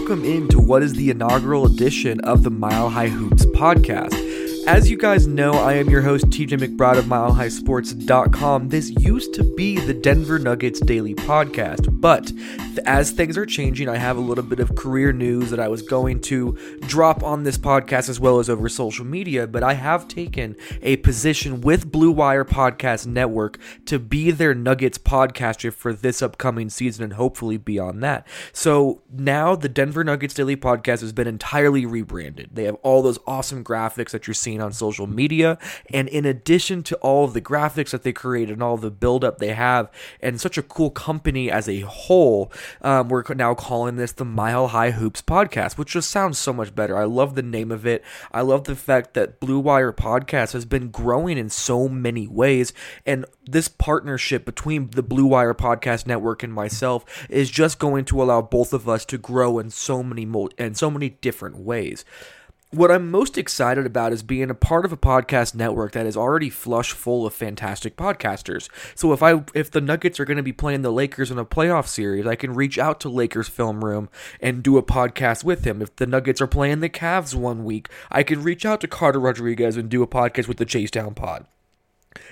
Welcome into what is the inaugural edition of the Mile High Hoops podcast. As you guys know, I am your host, TJ McBride of MileHighSports.com. This used to be the Denver Nuggets Daily Podcast, but as things are changing, I have a little bit of career news that I was going to drop on this podcast as well as over social media. But I have taken a position with Blue Wire Podcast Network to be their Nuggets podcaster for this upcoming season and hopefully beyond that. So now the Denver Nuggets Daily Podcast has been entirely rebranded. They have all those awesome graphics that you're seeing on social media. And in addition to all of the graphics that they create and all the buildup they have, and such a cool company as a whole, um, we're now calling this the Mile High Hoops podcast, which just sounds so much better. I love the name of it. I love the fact that Blue Wire Podcast has been growing in so many ways. And this partnership between the Blue Wire Podcast Network and myself is just going to allow both of us to grow in so many mo- in so many different ways what I'm most excited about is being a part of a podcast network that is already flush full of fantastic podcasters. So if I if the Nuggets are going to be playing the Lakers in a playoff series, I can reach out to Lakers Film Room and do a podcast with him. If the Nuggets are playing the Cavs one week, I can reach out to Carter Rodriguez and do a podcast with the Chase Down Pod.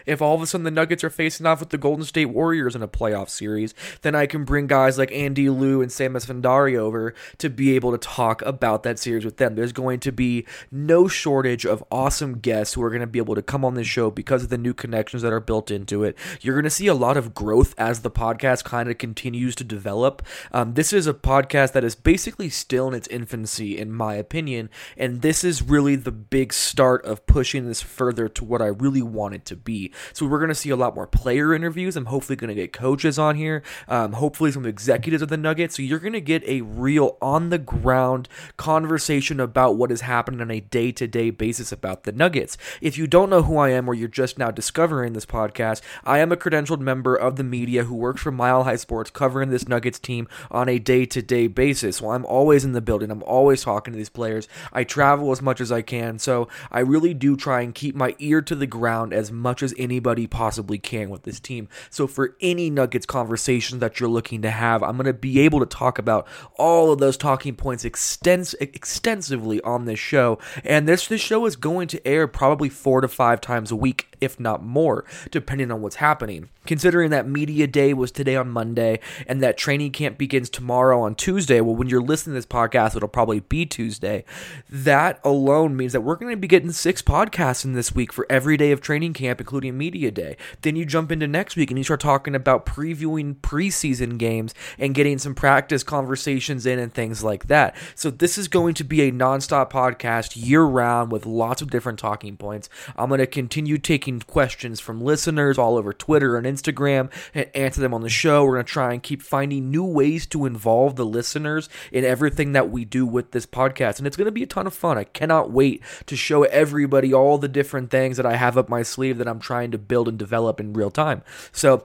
If all of a sudden the Nuggets are facing off with the Golden State Warriors in a playoff series, then I can bring guys like Andy Liu and Sam Esfandiari over to be able to talk about that series with them. There's going to be no shortage of awesome guests who are going to be able to come on this show because of the new connections that are built into it. You're going to see a lot of growth as the podcast kind of continues to develop. Um, this is a podcast that is basically still in its infancy, in my opinion, and this is really the big start of pushing this further to what I really want it to be be. So we're going to see a lot more player interviews. I'm hopefully going to get coaches on here, um, hopefully some executives of the Nuggets. So you're going to get a real on the ground conversation about what is happening on a day to day basis about the Nuggets. If you don't know who I am or you're just now discovering this podcast, I am a credentialed member of the media who works for Mile High Sports covering this Nuggets team on a day to day basis. So I'm always in the building. I'm always talking to these players. I travel as much as I can. So I really do try and keep my ear to the ground as much much as anybody possibly can with this team. So for any Nuggets conversation that you're looking to have, I'm going to be able to talk about all of those talking points extens- extensively on this show. And this this show is going to air probably 4 to 5 times a week, if not more, depending on what's happening. Considering that media day was today on Monday and that training camp begins tomorrow on Tuesday, well when you're listening to this podcast it'll probably be Tuesday. That alone means that we're going to be getting 6 podcasts in this week for every day of training camp including Media Day. Then you jump into next week and you start talking about previewing preseason games and getting some practice conversations in and things like that. So, this is going to be a nonstop podcast year round with lots of different talking points. I'm going to continue taking questions from listeners all over Twitter and Instagram and answer them on the show. We're going to try and keep finding new ways to involve the listeners in everything that we do with this podcast. And it's going to be a ton of fun. I cannot wait to show everybody all the different things that I have up my sleeve that I'm I'm trying to build and develop in real time. So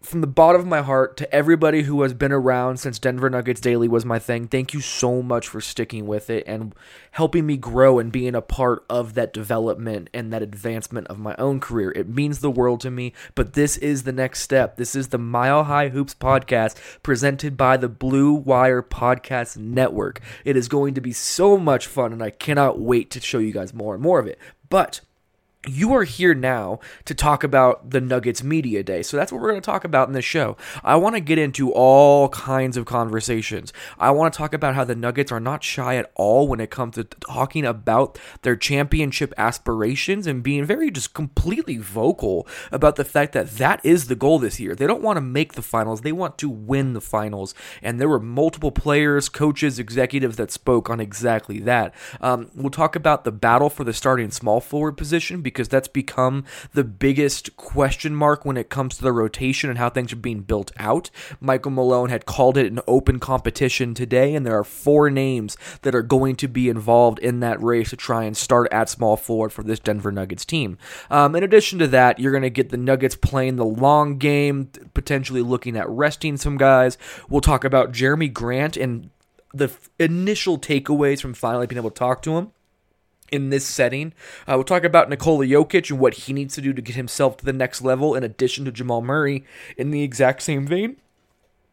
from the bottom of my heart to everybody who has been around since Denver Nuggets Daily was my thing, thank you so much for sticking with it and helping me grow and being a part of that development and that advancement of my own career. It means the world to me, but this is the next step. This is the Mile High Hoops podcast presented by the Blue Wire Podcast Network. It is going to be so much fun, and I cannot wait to show you guys more and more of it. But you are here now to talk about the Nuggets Media Day. So that's what we're going to talk about in this show. I want to get into all kinds of conversations. I want to talk about how the Nuggets are not shy at all when it comes to talking about their championship aspirations and being very just completely vocal about the fact that that is the goal this year. They don't want to make the finals, they want to win the finals. And there were multiple players, coaches, executives that spoke on exactly that. Um, we'll talk about the battle for the starting small forward position because because that's become the biggest question mark when it comes to the rotation and how things are being built out. Michael Malone had called it an open competition today, and there are four names that are going to be involved in that race to try and start at small forward for this Denver Nuggets team. Um, in addition to that, you're going to get the Nuggets playing the long game, potentially looking at resting some guys. We'll talk about Jerami Grant and the initial takeaways from finally being able to talk to him in this setting. Uh, we'll talk about Nikola Jokic and what he needs to do to get himself to the next level, in addition to Jamal Murray, in the exact same vein.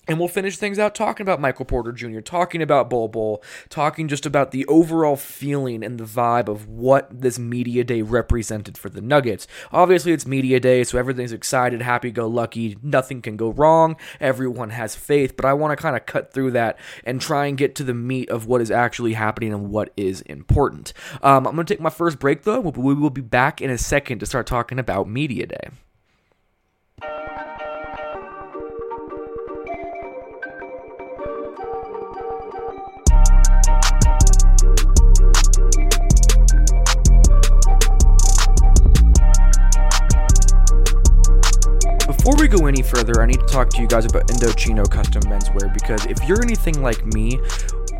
And we'll finish things out talking about Michael Porter Jr., talking about Bol Bol, talking just about the overall feeling and the vibe of what this media day represented for the Nuggets. Obviously, it's media day, so everything's excited, happy go lucky, nothing can go wrong, everyone has faith, but I want to kind of cut through that and try and get to the meat of what is actually happening and what is important. Um, I'm going to take my first break though. We will be back in a second to start talking about media day. Before we go any further, I need to talk to you guys about Indochino custom menswear because if you're anything like me,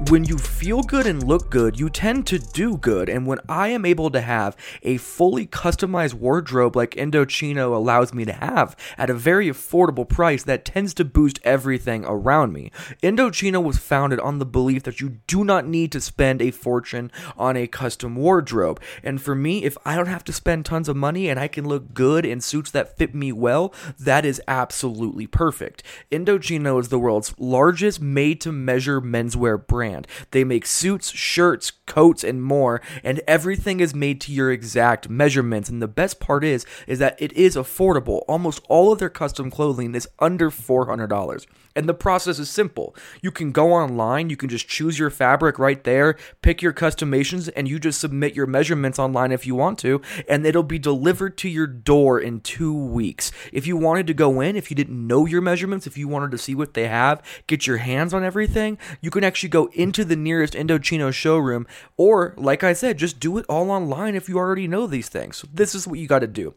when you feel good and look good, you tend to do good. And when I am able to have a fully customized wardrobe like Indochino allows me to have at a very affordable price, that tends to boost everything around me. Indochino was founded on the belief that you do not need to spend a fortune on a custom wardrobe. And for me, if I don't have to spend tons of money and I can look good in suits that fit me well, that is absolutely perfect. Indochino is the world's largest made to measure menswear brand brand. They make suits, shirts, coats, and more, and everything is made to your exact measurements. And the best part is, is that it is affordable. Almost all of their custom clothing is under $400. And the process is simple. You can go online, you can just choose your fabric right there, pick your customations, and you just submit your measurements online if you want to, and it'll be delivered to your door in two weeks. If you wanted to go in, if you didn't know your measurements, if you wanted to see what they have, get your hands on everything, you can actually go into the nearest Indochino showroom, or like I said, just do it all online if you already know these things. So this is what you got to do.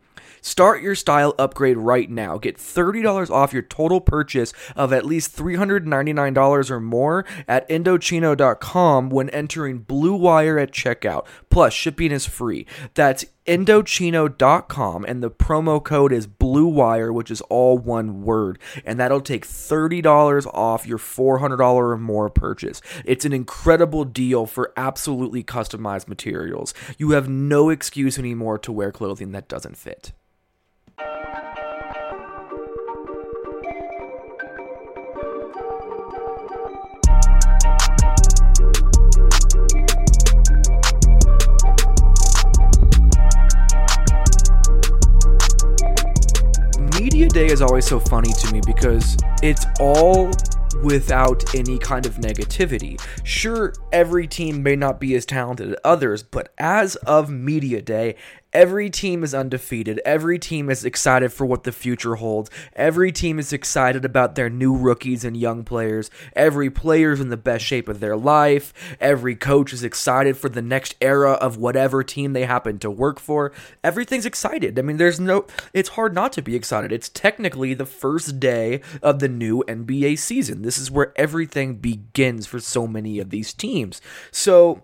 Start your style upgrade right now. Get $30 off your total purchase of at least $399 or more at Indochino.com when entering Blue Wire at checkout. Plus, shipping is free. That's Indochino.com and the promo code is Blue Wire, which is all one word, and that'll take $30 off your $400 or more purchase. It's an incredible deal for absolutely customized materials. You have no excuse anymore to wear clothing that doesn't fit. Media Day is always so funny to me because it's all without any kind of negativity. Sure, every team may not be as talented as others, but as of Media Day, Every team is undefeated. Every team is excited for what the future holds. Every team is excited about their new rookies and young players. Every player is in the best shape of their life. Every coach is excited for the next era of whatever team they happen to work for. Everything's excited. I mean, there's no, it's hard not to be excited. It's technically the first day of the new NBA season. This is where everything begins for so many of these teams. So,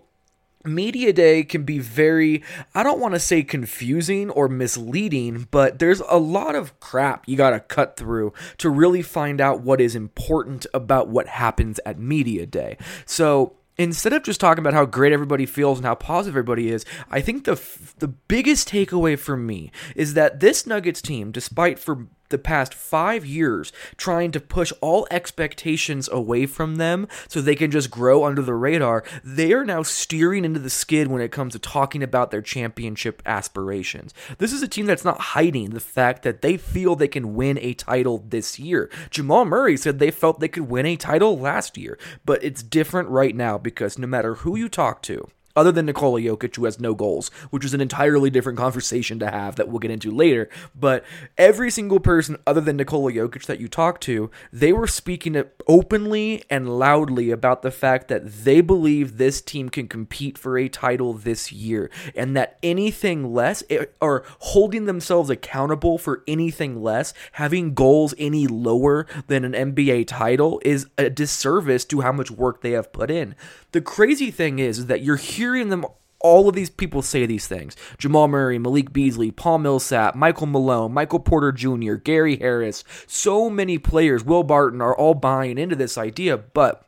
Media Day can be very, I don't want to say confusing or misleading, but there's a lot of crap you got to cut through to really find out what is important about what happens at Media Day. So, instead of just talking about how great everybody feels and how positive everybody is, I think the the biggest takeaway for me is that this Nuggets team, despite for the past five years trying to push all expectations away from them so they can just grow under the radar, they are now steering into the skid when it comes to talking about their championship aspirations. This is a team that's not hiding the fact that they feel they can win a title this year. Jamal Murray said they felt they could win a title last year, but it's different right now because no matter who you talk to, other than Nikola Jokic, who has no goals, which is an entirely different conversation to have that we'll get into later. But every single person other than Nikola Jokic that you talk to, they were speaking openly and loudly about the fact that they believe this team can compete for a title this year, and that anything less, eh, or holding themselves accountable for anything less, having goals any lower than an NBA title, is a disservice to how much work they have put in. The crazy thing is, is that you're hearing them all of these people say these things. Jamal Murray, Malik Beasley, Paul Millsap, Michael Malone, Michael Porter Jr., Gary Harris, so many players, Will Barton are all buying into this idea, but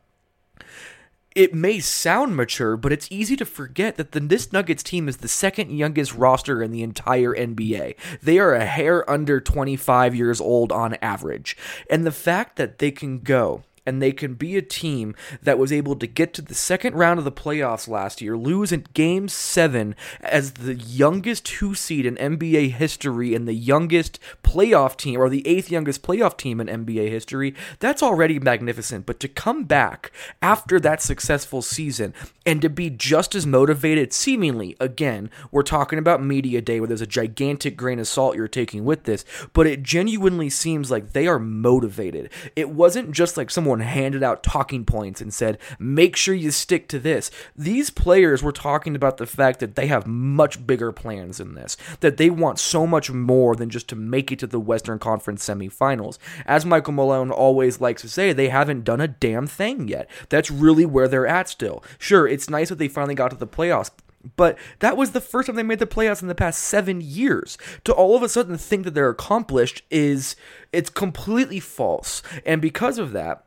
it may sound mature, but it's easy to forget that the this Nuggets team is the second youngest roster in the entire NBA. They are a hair under 25 years old on average. And the fact that they can go and they can be a team that was able to get to the second round of the playoffs last year, lose in game seven as the youngest two seed in NBA history and the youngest playoff team, or the eighth youngest playoff team in NBA history, that's already magnificent. But to come back after that successful season and to be just as motivated, seemingly, again, we're talking about Media Day where there's a gigantic grain of salt you're taking with this, but it genuinely seems like they are motivated. It wasn't just like someone handed out talking points and said, make sure you stick to this. These players were talking about the fact that they have much bigger plans than this, that they want so much more than just to make it to the Western Conference semifinals. As Michael Malone always likes to say, they haven't done a damn thing yet. That's really where they're at still. Sure, it's nice that they finally got to the playoffs, but that was the first time they made the playoffs in the past seven years. To all of a sudden think that they're accomplished is it's completely false. And because of that,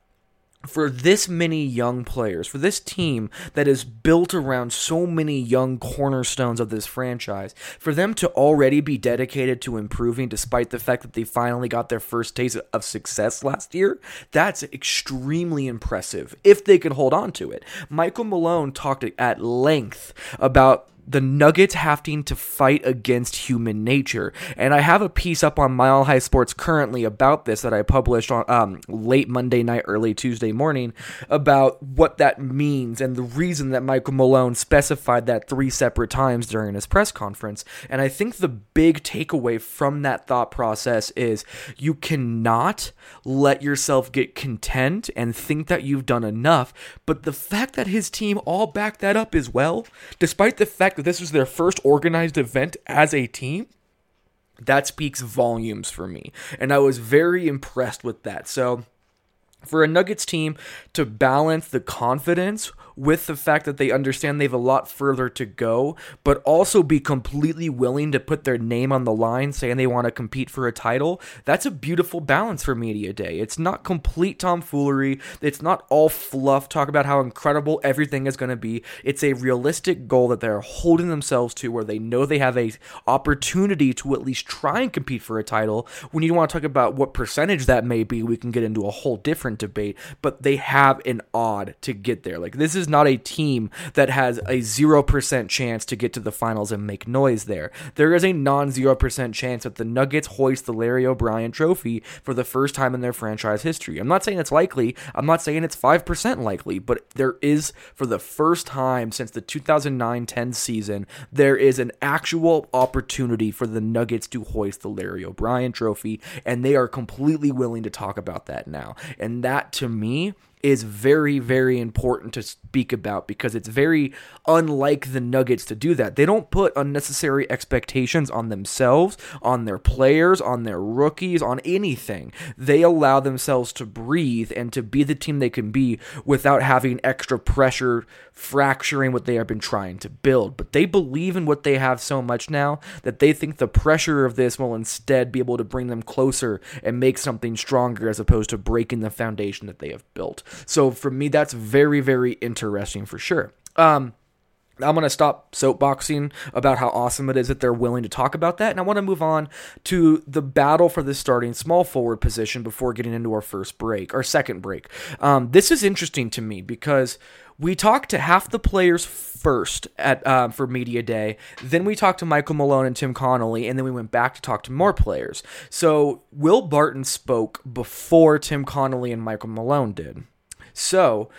for this many young players, for this team that is built around so many young cornerstones of this franchise, for them to already be dedicated to improving despite the fact that they finally got their first taste of success last year, that's extremely impressive if they can hold on to it. Michael Malone talked at length about the Nuggets having to fight against human nature. And I have a piece up on Mile High Sports currently about this that I published on um, late Monday night, early Tuesday morning about what that means and the reason that Michael Malone specified that three separate times during his press conference. And I think the big takeaway from that thought process is you cannot let yourself get content and think that you've done enough. But the fact that his team all backed that up as well, despite the fact that this was their first organized event as a team, that speaks volumes for me. And I was very impressed with that. So, for a Nuggets team to balance the confidence with the fact that they understand they have a lot further to go, but also be completely willing to put their name on the line saying they want to compete for a title, that's a beautiful balance for Media Day. It's not complete tomfoolery, it's not all fluff, talk about how incredible everything is going to be. It's a realistic goal that they're holding themselves to where they know they have a opportunity to at least try and compete for a title. When you want to talk about what percentage that may be, we can get into a whole different debate, but they have an odd to get there. Like this is not a team that has a 0% chance to get to the finals and make noise there. There is a non 0% chance that the Nuggets hoist the Larry O'Brien trophy for the first time in their franchise history. I'm not saying it's likely, I'm not saying it's 5% likely, but there is, for the first time since the 2009 10 season, there is an actual opportunity for the Nuggets to hoist the Larry O'Brien trophy, and they are completely willing to talk about that now. And that to me is very, very important to speak about because it's very unlike the Nuggets to do that. They don't put unnecessary expectations on themselves, on their players, on their rookies, on anything. They allow themselves to breathe and to be the team they can be without having extra pressure fracturing what they have been trying to build. But they believe in what they have so much now that they think the pressure of this will instead be able to bring them closer and make something stronger as opposed to breaking the foundation that they have built. So for me, that's very, very interesting for sure. Um, I'm going to stop soapboxing about how awesome it is that they're willing to talk about that. And I want to move on to the battle for the starting small forward position before getting into our first break, our second break. Um, this is interesting to me because we talked to half the players first at uh, for media day. Then we talked to Michael Malone and Tim Connolly, and then we went back to talk to more players. So Will Barton spoke before Tim Connolly and Michael Malone did. So,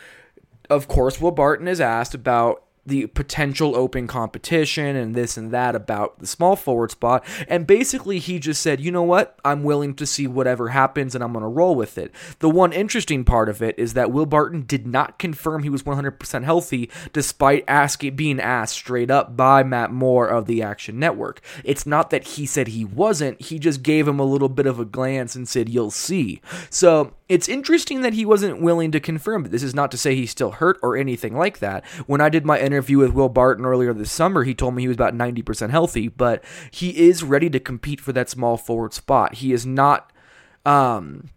of course, Will Barton is asked about the potential open competition and this and that about the small forward spot. And basically, he just said, you know what? I'm willing to see whatever happens and I'm going to roll with it. The one interesting part of it is that Will Barton did not confirm he was 100% healthy despite asking, being asked straight up by Matt Moore of the Action Network. It's not that he said he wasn't, he just gave him a little bit of a glance and said, you'll see. So it's interesting that he wasn't willing to confirm, but this is not to say he's still hurt or anything like that. When I did my interview with Will Barton earlier this summer, he told me he was about 90% healthy, but he is ready to compete for that small forward spot. He is not um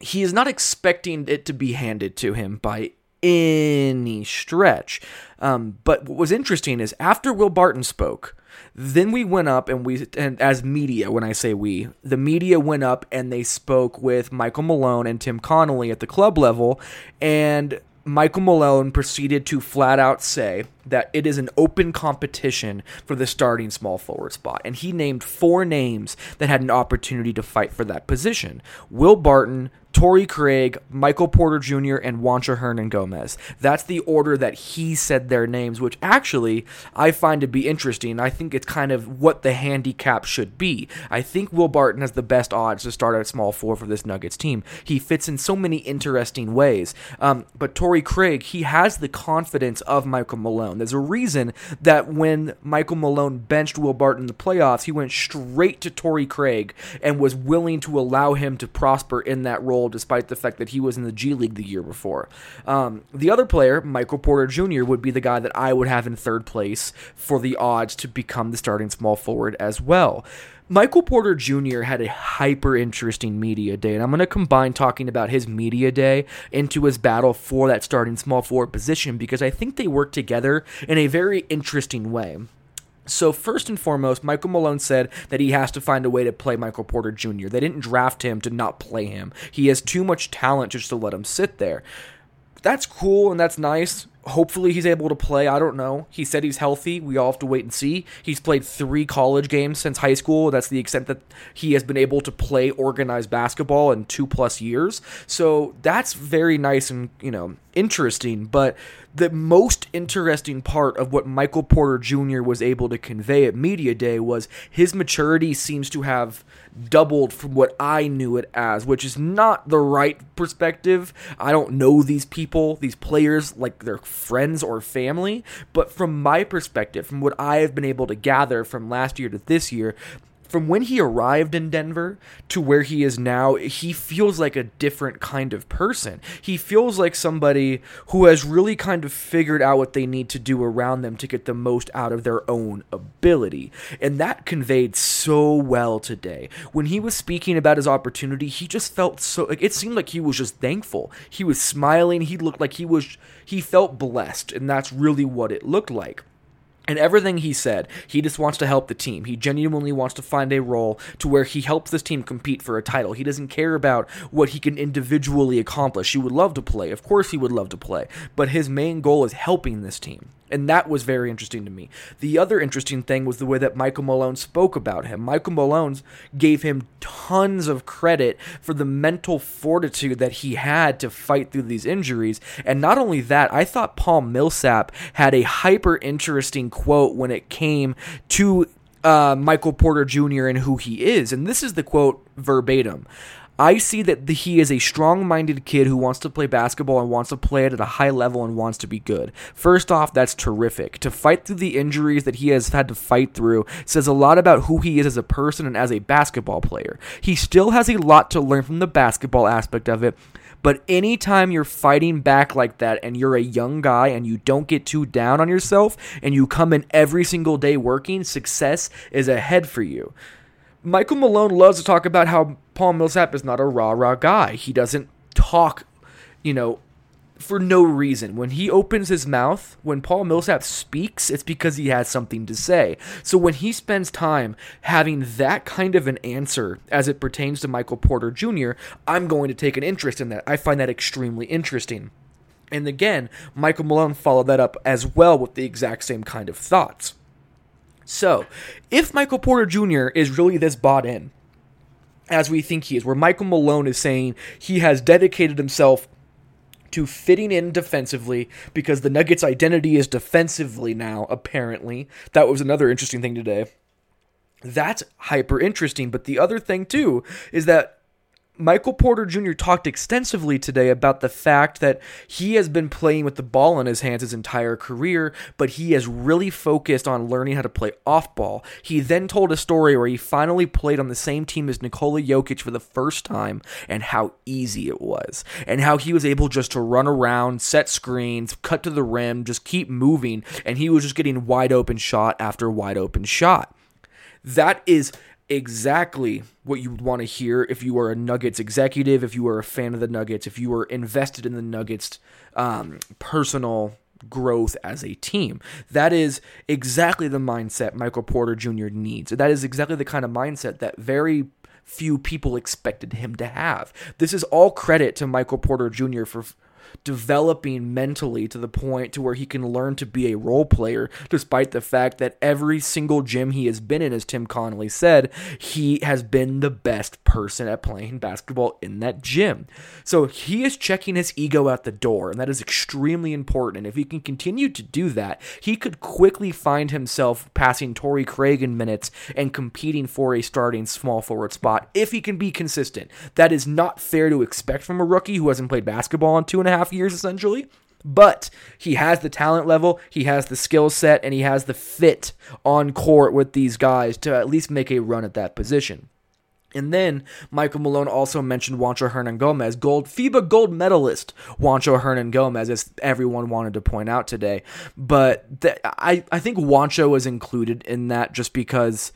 he is not expecting it to be handed to him by any stretch. Um, but what was interesting is after Will Barton spoke, then we went up and we, and as media, when I say we, the media went up and they spoke with Michael Malone and Tim Connolly at the club level, and Michael Malone proceeded to flat out say that it is an open competition for the starting small forward spot. And he named four names that had an opportunity to fight for that position Will Barton, Torrey Craig, Michael Porter Jr., and Juancho Hernangomez. That's the order that he said their names, which actually I find to be interesting. I think it's kind of what the handicap should be. I think Will Barton has the best odds to start at small four for this Nuggets team. He fits in so many interesting ways. Um, but Torrey Craig, he has the confidence of Michael Malone. There's a reason that when Michael Malone benched Will Barton in the playoffs, he went straight to Torrey Craig and was willing to allow him to prosper in that role despite the fact that he was in the G League the year before. Um, the other player, Michael Porter Jr., would be the guy that I would have in third place for the odds to become the starting small forward as well. Michael Porter Jr. had a hyper interesting media day, and I'm going to combine talking about his media day into his battle for that starting small forward position because I think they work together in a very interesting way. So, first and foremost, Michael Malone said that he has to find a way to play Michael Porter Jr. They didn't draft him to not play him. He has too much talent just to let him sit there. That's cool and that's nice. Hopefully, he's able to play. I don't know. He said he's healthy. We all have to wait and see. He's played three college games since high school. That's the extent that he has been able to play organized basketball in two plus years. So, that's very nice and, you know, interesting. But the most interesting part of what Michael Porter Jr. was able to convey at Media Day was his maturity seems to have doubled from what I knew it as, which is not the right perspective. I don't know these people, these players, like their friends or family, but from my perspective, from what I have been able to gather from last year to this year, from when he arrived in Denver to where he is now, he feels like a different kind of person. He feels like somebody who has really kind of figured out what they need to do around them to get the most out of their own ability. And that conveyed so well today. When he was speaking about his opportunity, he just felt so it seemed like he was just thankful. He was smiling, he looked like he was he felt blessed, and that's really what it looked like. And everything he said, he just wants to help the team. He genuinely wants to find a role to where he helps this team compete for a title. He doesn't care about what he can individually accomplish. He would love to play. Of course, he would love to play. But his main goal is helping this team. And that was very interesting to me. The other interesting thing was the way that Michael Malone spoke about him. Michael Malone gave him tons of credit for the mental fortitude that he had to fight through these injuries. And not only that, I thought Paul Millsap had a hyper interesting quote when it came to uh, Michael Porter Jr. and who he is. And this is the quote verbatim. I see that the, he is a strong minded kid who wants to play basketball and wants to play it at a high level and wants to be good. First off, that's terrific. To fight through the injuries that he has had to fight through says a lot about who he is as a person and as a basketball player. He still has a lot to learn from the basketball aspect of it, but anytime you're fighting back like that and you're a young guy and you don't get too down on yourself and you come in every single day working, success is ahead for you. Michael Malone loves to talk about how Paul Millsap is not a rah rah guy. He doesn't talk, you know, for no reason. When he opens his mouth, when Paul Millsap speaks, it's because he has something to say. So when he spends time having that kind of an answer as it pertains to Michael Porter Jr., I'm going to take an interest in that. I find that extremely interesting. And again, Michael Malone followed that up as well with the exact same kind of thoughts. So, if Michael Porter Jr. is really this bought in, as we think he is, where Michael Malone is saying he has dedicated himself to fitting in defensively because the Nuggets' identity is defensively now, apparently. That was another interesting thing today. That's hyper interesting. But the other thing, too, is that Michael Porter Jr. talked extensively today about the fact that he has been playing with the ball in his hands his entire career, but he has really focused on learning how to play off ball. He then told a story where he finally played on the same team as Nikola Jokic for the first time and how easy it was, and how he was able just to run around, set screens, cut to the rim, just keep moving, and he was just getting wide open shot after wide open shot. That is exactly what you would want to hear if you are a Nuggets executive, if you are a fan of the Nuggets, if you are invested in the Nuggets' um, personal growth as a team. That is exactly the mindset Michael Porter Jr. needs. That is exactly the kind of mindset that very few people expected him to have. This is all credit to Michael Porter Jr. for developing mentally to the point to where he can learn to be a role player despite the fact that every single gym he has been in as Tim Connolly said he has been the best person at playing basketball in that gym. So he is checking his ego at the door and that is extremely important. And if he can continue to do that he could quickly find himself passing Torrey Craig in minutes and competing for a starting small forward spot if he can be consistent. That is not fair to expect from a rookie who hasn't played basketball in two and a half years essentially. But he has the talent level, he has the skill set, and he has the fit on court with these guys to at least make a run at that position. And then Michael Malone also mentioned Juancho Hernangomez, gold FIBA gold medalist Juancho Hernangomez, as everyone wanted to point out today. But th- I, I think Juancho was included in that just because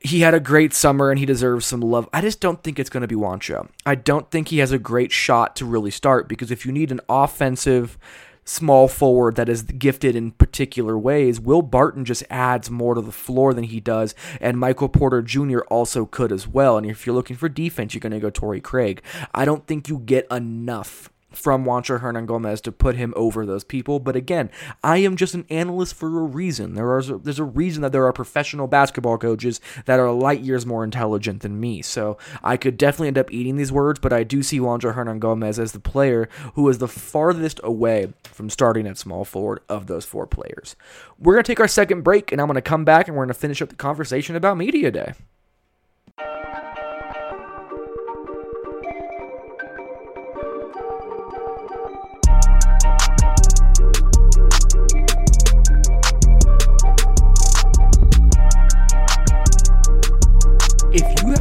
he had a great summer and he deserves some love. I just don't think it's going to be Juancho. I don't think he has a great shot to really start because if you need an offensive small forward that is gifted in particular ways, Will Barton just adds more to the floor than he does, and Michael Porter Jr. also could as well. And if you're looking for defense, you're going to go Torrey Craig. I don't think you get enough from Juancho Hernangomez to put him over those people. But again, I am just an analyst for a reason. There are there's a reason that there are professional basketball coaches that are light years more intelligent than me. So I could definitely end up eating these words, but I do see Juancho Hernangomez as the player who is the farthest away from starting at small forward of those four players. We're gonna take our second break, and I'm gonna come back and we're gonna finish up the conversation about media day.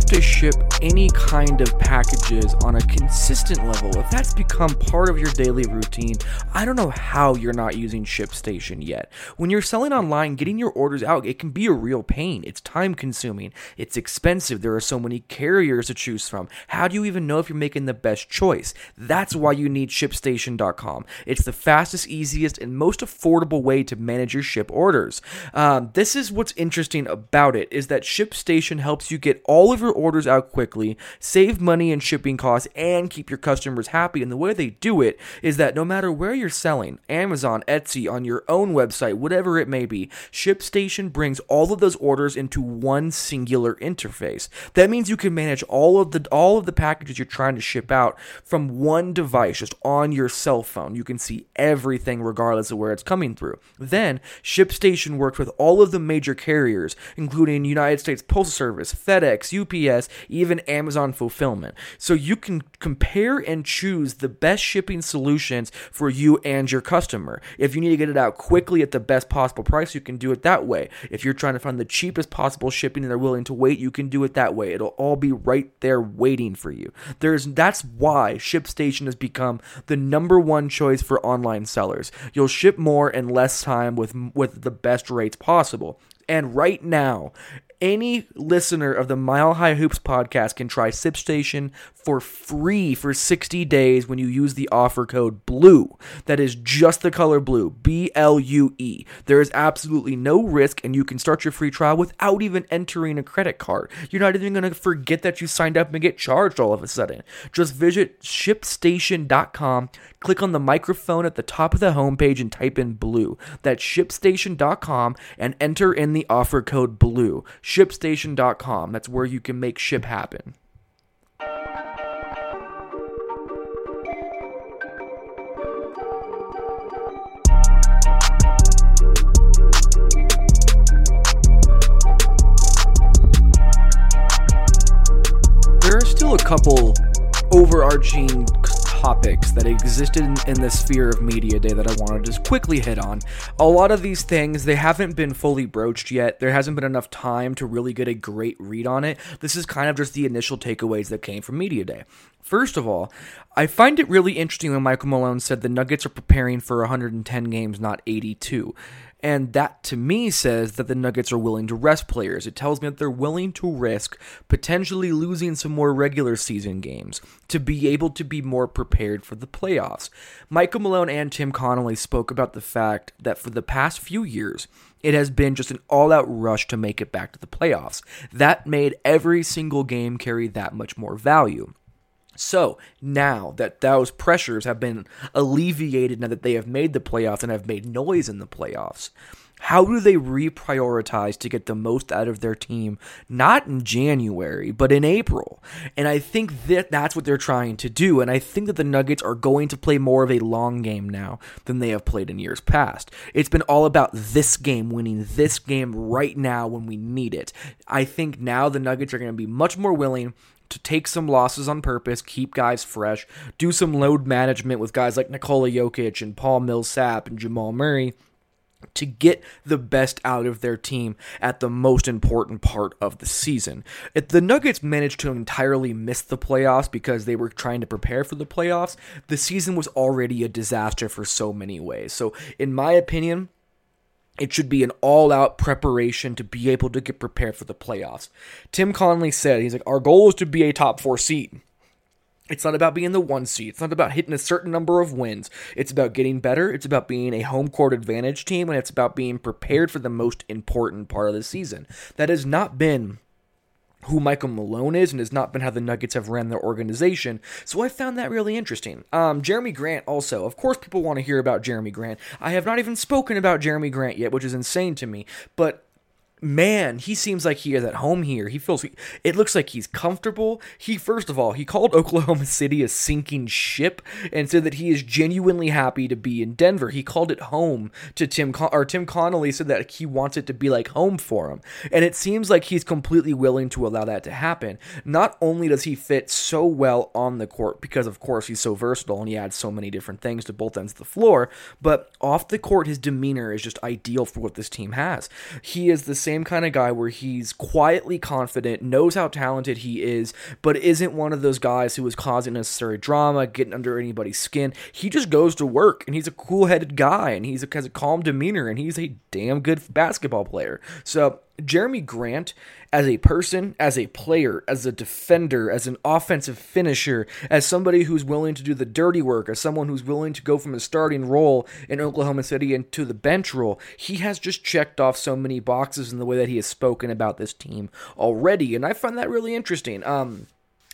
To ship any kind of packages on a consistent level, if that's become part of your daily routine, I don't know how you're not using ShipStation yet. When you're selling online, getting your orders out, it can be a real pain. It's time consuming, it's expensive, there are so many carriers to choose from. How do you even know if you're making the best choice? That's why you need ShipStation.com. It's the fastest, easiest, and most affordable way to manage your ship orders. Um, this is what's interesting about it is that ShipStation helps you get all of your orders out quickly, save money and shipping costs, and keep your customers happy. And the way they do it is that no matter where you're selling, Amazon, Etsy, on your own website, whatever it may be, ShipStation brings all of those orders into one singular interface. That means you can manage all of the all of the packages you're trying to ship out from one device, just on your cell phone. You can see everything regardless of where it's coming through. Then ShipStation works with all of the major carriers, including United States Postal Service, FedEx, UPS, Even Amazon fulfillment. So you can compare and choose the best shipping solutions for you and your customer. If you need to get it out quickly at the best possible price, you can do it that way. If you're trying to find the cheapest possible shipping and they're willing to wait, you can do it that way. It'll all be right there waiting for you. There's that's why ShipStation has become the number one choice for online sellers. You'll ship more in less time with with the best rates possible. And right now, any listener of the Mile High Hoops podcast can try ShipStation for free for 60 days when you use the offer code BLUE. That is just the color blue, B L U E. There is absolutely no risk, and you can start your free trial without even entering a credit card. You're not even going to forget that you signed up and get charged all of a sudden. Just visit shipstation.com, click on the microphone at the top of the homepage, and type in BLUE. That's shipstation.com and enter in the offer code BLUE. ShipStation.com. That's where you can make ship happen. There are still a couple overarching topics that existed in, in the sphere of media day that I want to just quickly hit on. A lot of these things, they haven't been fully broached yet. There hasn't been enough time to really get a great read on it. This is kind of just the initial takeaways that came from media day. First of all, I find it really interesting when Michael Malone said the Nuggets are preparing for 110 games, not 82. And that to me says that the Nuggets are willing to rest players. It tells me that they're willing to risk potentially losing some more regular season games to be able to be more prepared for the playoffs. Michael Malone and Tim Connolly spoke about the fact that for the past few years, it has been just an all out rush to make it back to the playoffs. That made every single game carry that much more value. So now that those pressures have been alleviated, now that they have made the playoffs and have made noise in the playoffs, how do they reprioritize to get the most out of their team? Not in January but in April. And I think that that's what they're trying to do. And I think that the Nuggets are going to play more of a long game now than they have played in years past. It's been all about this game winning this game right now when we need it. I think now the Nuggets are going to be much more willing to take some losses on purpose, keep guys fresh, do some load management with guys like Nikola Jokic and Paul Millsap and Jamal Murray to get the best out of their team at the most important part of the season. If the Nuggets managed to entirely miss the playoffs because they were trying to prepare for the playoffs, the season was already a disaster for so many ways. So, in my opinion, it should be an all out preparation to be able to get prepared for the playoffs. Tim Connolly said, he's like, our goal is to be a top four seed. It's not about being the one seed. It's not about hitting a certain number of wins. It's about getting better. It's about being a home court advantage team, and it's about being prepared for the most important part of the season. That has not been who Michael Malone is and has not been how the Nuggets have ran their organization. So I found that really interesting. Um, Jerami Grant also. Of course, people want to hear about Jerami Grant. I have not even spoken about Jerami Grant yet, which is insane to me. But man, he seems like he is at home here. He feels it looks like he's comfortable. He first of all, he called Oklahoma City a sinking ship and said that he is genuinely happy to be in Denver. He called it home to Tim Con- or Tim Connolly said that he wants it to be like home for him. And it seems like he's completely willing to allow that to happen. Not only does he fit so well on the court because of course he's so versatile and he adds so many different things to both ends of the floor, but off the court his demeanor is just ideal for what this team has. He is the same kind of guy where he's quietly confident, knows how talented he is, but isn't one of those guys who is causing necessary drama, getting under anybody's skin. He just goes to work and he's a cool headed guy and he's a, has a calm demeanor and he's a damn good basketball player. So Jerami Grant, as a person, as a player, as a defender, as an offensive finisher, as somebody who's willing to do the dirty work, as someone who's willing to go from a starting role in Oklahoma City into the bench role, he has just checked off so many boxes in the way that he has spoken about this team already, and I find that really interesting. Um,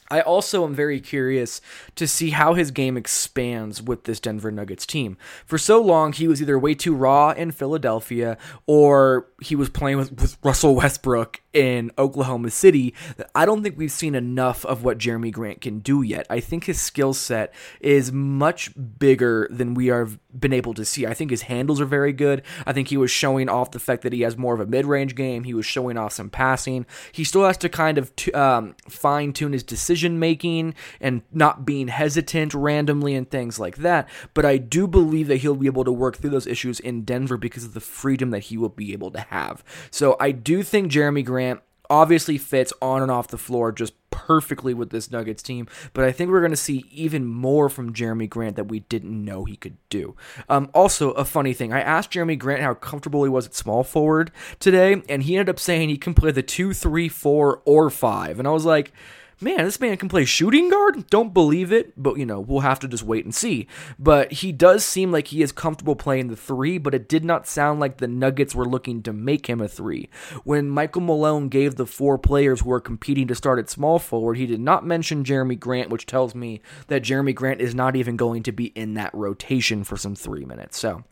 I also am very curious to see how his game expands with this Denver Nuggets team. For so long, he was either way too raw in Philadelphia or he was playing with, with Russell Westbrook in Oklahoma City. I don't think we've seen enough of what Jerami Grant can do yet. I think his skill set is much bigger than we have been able to see. I think his handles are very good. I think he was showing off the fact that he has more of a mid range game. He was showing off some passing. He still has to kind of t- um, fine tune his decision making and not being hesitant randomly and things like that. But I do believe that he'll be able to work through those issues in Denver because of the freedom that he will be able to have. So I do think Jerami Grant obviously fits on and off the floor just perfectly with this Nuggets team, but I think we're going to see even more from Jerami Grant that we didn't know he could do. Um, also, a funny thing, I asked Jerami Grant how comfortable he was at small forward today, and he ended up saying he can play the 2, 3, 4, or 5. And I was like, man, this man can play shooting guard. Don't believe it, but you know, we'll have to just wait and see. But he does seem like he is comfortable playing the three, but it did not sound like the Nuggets were looking to make him a three. When Michael Malone gave the four players who are competing to start at small forward, he did not mention Jerami Grant, which tells me that Jerami Grant is not even going to be in that rotation for some three minutes. So.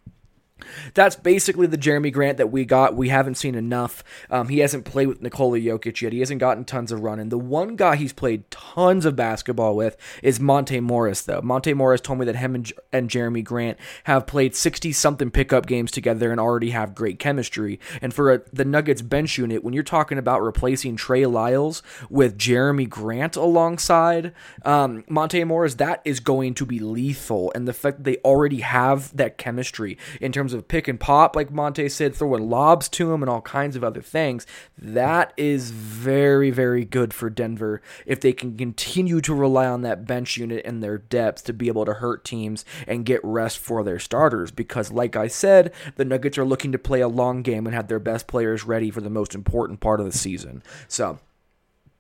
That's basically the Jerami Grant that we got. We haven't seen enough. Um, he hasn't played with Nikola Jokic yet. He hasn't gotten tons of running. The one guy he's played tons of basketball with is Monte Morris, though. Monte Morris told me that him and, and Jerami Grant have played 60 something pickup games together and already have great chemistry. And for a, the Nuggets bench unit, when you're talking about replacing Trey Lyles with Jerami Grant alongside um, Monte Morris, that is going to be lethal. And the fact that they already have that chemistry in terms terms of pick and pop, like Monte said, throwing lobs to him and all kinds of other things. That is very, very good for Denver if they can continue to rely on that bench unit and their depth to be able to hurt teams and get rest for their starters. Because, like I said, the Nuggets are looking to play a long game and have their best players ready for the most important part of the season. So,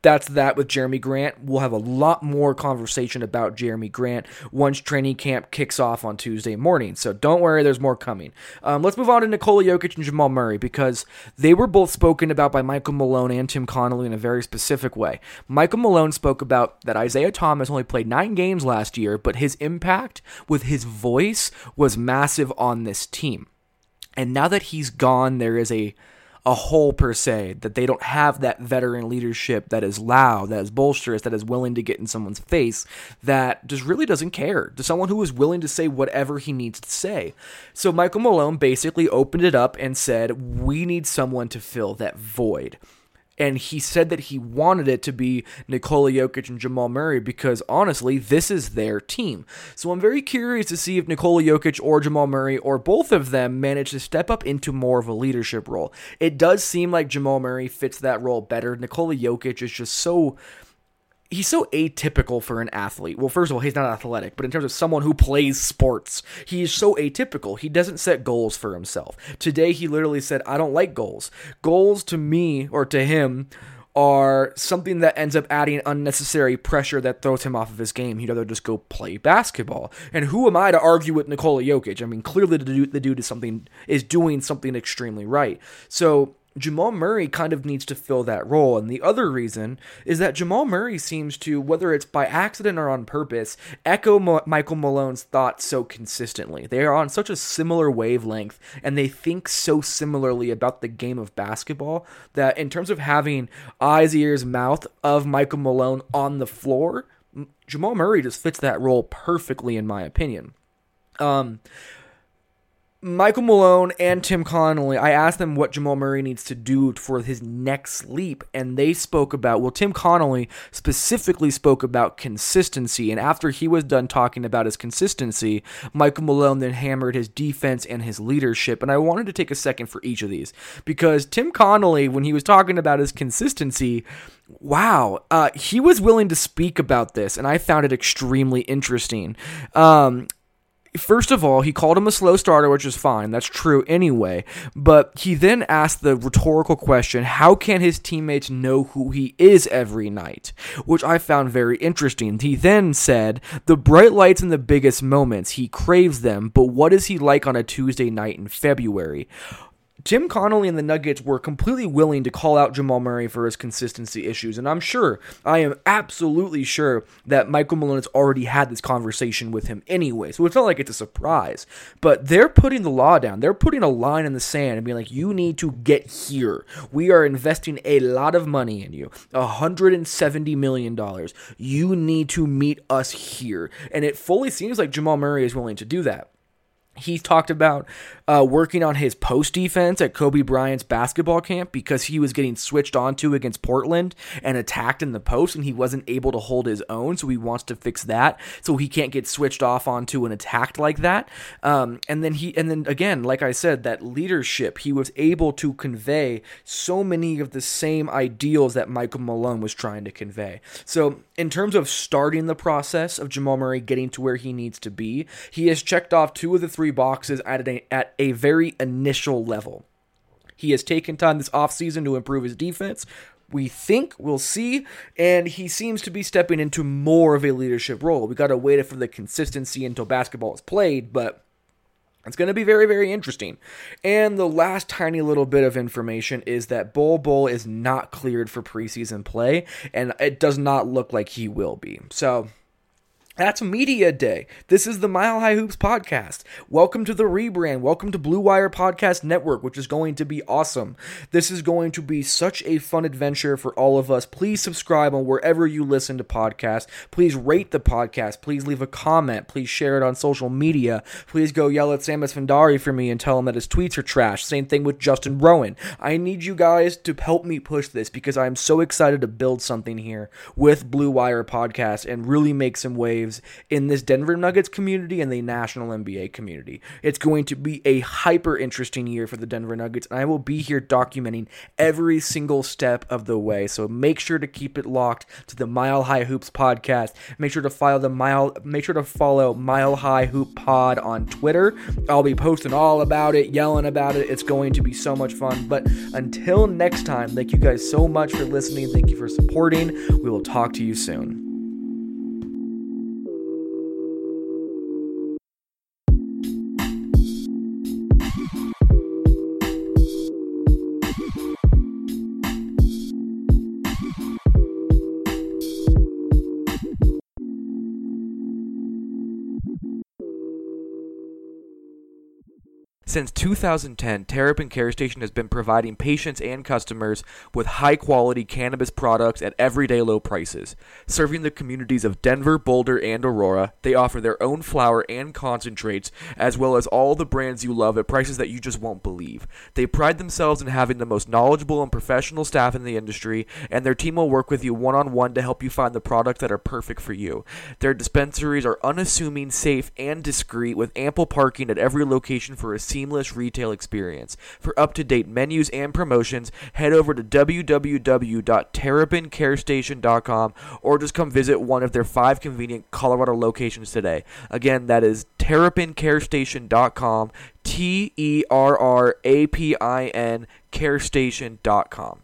that's that with Jerami Grant. We'll have a lot more conversation about Jerami Grant once training camp kicks off on Tuesday morning. So don't worry, there's more coming. Um, let's move on to Nikola Jokic and Jamal Murray because they were both spoken about by Michael Malone and Tim Connolly in a very specific way. Michael Malone spoke about that Isaiah Thomas only played nine games last year, but his impact with his voice was massive on this team. And now that he's gone, there is a a hole per se that they don't have that veteran leadership that is loud that is bolsterous that is willing to get in someone's face that just really doesn't care. To someone who is willing to say whatever he needs to say. So michael malone basically opened it up and said we need someone to fill that void and he said that he wanted it to be Nikola Jokic and Jamal Murray because honestly, this is their team. So I'm very curious to see if Nikola Jokic or Jamal Murray or both of them manage to step up into more of a leadership role. It does seem like Jamal Murray fits that role better. Nikola Jokic is just so he's so atypical for an athlete. Well, first of all, he's not athletic, but in terms of someone who plays sports, he is so atypical. He doesn't set goals for himself. Today, he literally said, I don't like goals. Goals to me or to him are something that ends up adding unnecessary pressure that throws him off of his game. He'd rather just go play basketball. And who am I to argue with Nikola Jokic? I mean, clearly the dude, the dude is something is doing something extremely right. So Jamal Murray kind of needs to fill that role. And the other reason is that Jamal Murray seems to, whether it's by accident or on purpose, echo Mo- Michael Malone's thoughts so consistently. They are on such a similar wavelength and they think so similarly about the game of basketball that, in terms of having eyes, ears, mouth of Michael Malone on the floor, Jamal Murray just fits that role perfectly, in my opinion. Um, Michael Malone and Tim Connolly, I asked them what Jamal Murray needs to do for his next leap, and they spoke about, well, Tim Connolly specifically spoke about consistency. And after he was done talking about his consistency, Michael Malone then hammered his defense and his leadership. And I wanted to take a second for each of these because Tim Connolly, when he was talking about his consistency, wow, uh, he was willing to speak about this, and I found it extremely interesting. Um, First of all, he called him a slow starter, which is fine. That's true anyway. But he then asked the rhetorical question how can his teammates know who he is every night? Which I found very interesting. He then said, The bright lights and the biggest moments, he craves them, but what is he like on a Tuesday night in February? Tim Connolly and the Nuggets were completely willing to call out Jamal Murray for his consistency issues, and I'm sure, I am absolutely sure that Michael Malone has already had this conversation with him anyway, so it's not like it's a surprise. But they're putting the law down. They're putting a line in the sand and being like, you need to get here. We are investing a lot of money in you $170 million. You need to meet us here. And it fully seems like Jamal Murray is willing to do that. He talked about uh, working on his post defense at Kobe Bryant's basketball camp because he was getting switched onto against Portland and attacked in the post, and he wasn't able to hold his own. So he wants to fix that, so he can't get switched off onto and attacked like that. Um, and then he, and then again, like I said, that leadership he was able to convey so many of the same ideals that Michael Malone was trying to convey. So in terms of starting the process of Jamal Murray getting to where he needs to be, he has checked off two of the three boxes at a, at a very initial level. He has taken time this offseason to improve his defense. We think we'll see, and he seems to be stepping into more of a leadership role. We got to wait for the consistency until basketball is played, but it's going to be very, very interesting. And the last tiny little bit of information is that Bol Bol is not cleared for preseason play, and it does not look like he will be. So that's Media Day. This is the Mile High Hoops podcast. Welcome to the rebrand. Welcome to Blue Wire Podcast Network, which is going to be awesome. This is going to be such a fun adventure for all of us. Please subscribe on wherever you listen to podcasts. Please rate the podcast. Please leave a comment. Please share it on social media. Please go yell at Sam Esfandiari for me and tell him that his tweets are trash. Same thing with Justin Rowan. I need you guys to help me push this because I'm so excited to build something here with Blue Wire Podcast and really make some waves airwaves in this Denver Nuggets community and the national NBA community. It's going to be a hyper interesting year for the Denver Nuggets, and I will be here documenting every single step of the way. So make sure to keep it locked to the Mile High Hoops podcast. Make sure to follow the Mile make sure to follow Mile High Hoop Pod on Twitter. I'll be posting all about it, yelling about it. It's going to be so much fun. But until next time, thank you guys so much for listening. Thank you for supporting. We will talk to you soon. Since 2010, Terrapin Care Station has been providing patients and customers with high quality cannabis products at everyday low prices. Serving the communities of Denver, Boulder, and Aurora, they offer their own flower and concentrates, as well as all the brands you love at prices that you just won't believe. They pride themselves in having the most knowledgeable and professional staff in the industry, and their team will work with you one on one to help you find the products that are perfect for you. Their dispensaries are unassuming, safe, and discreet, with ample parking at every location for a seamless seamless retail experience. For up to date menus and promotions, head over to www.terrapincarestation.com or just come visit one of their five convenient Colorado locations today. Again, that is terrapincarestation.com, T E R R A P I N carestation.com.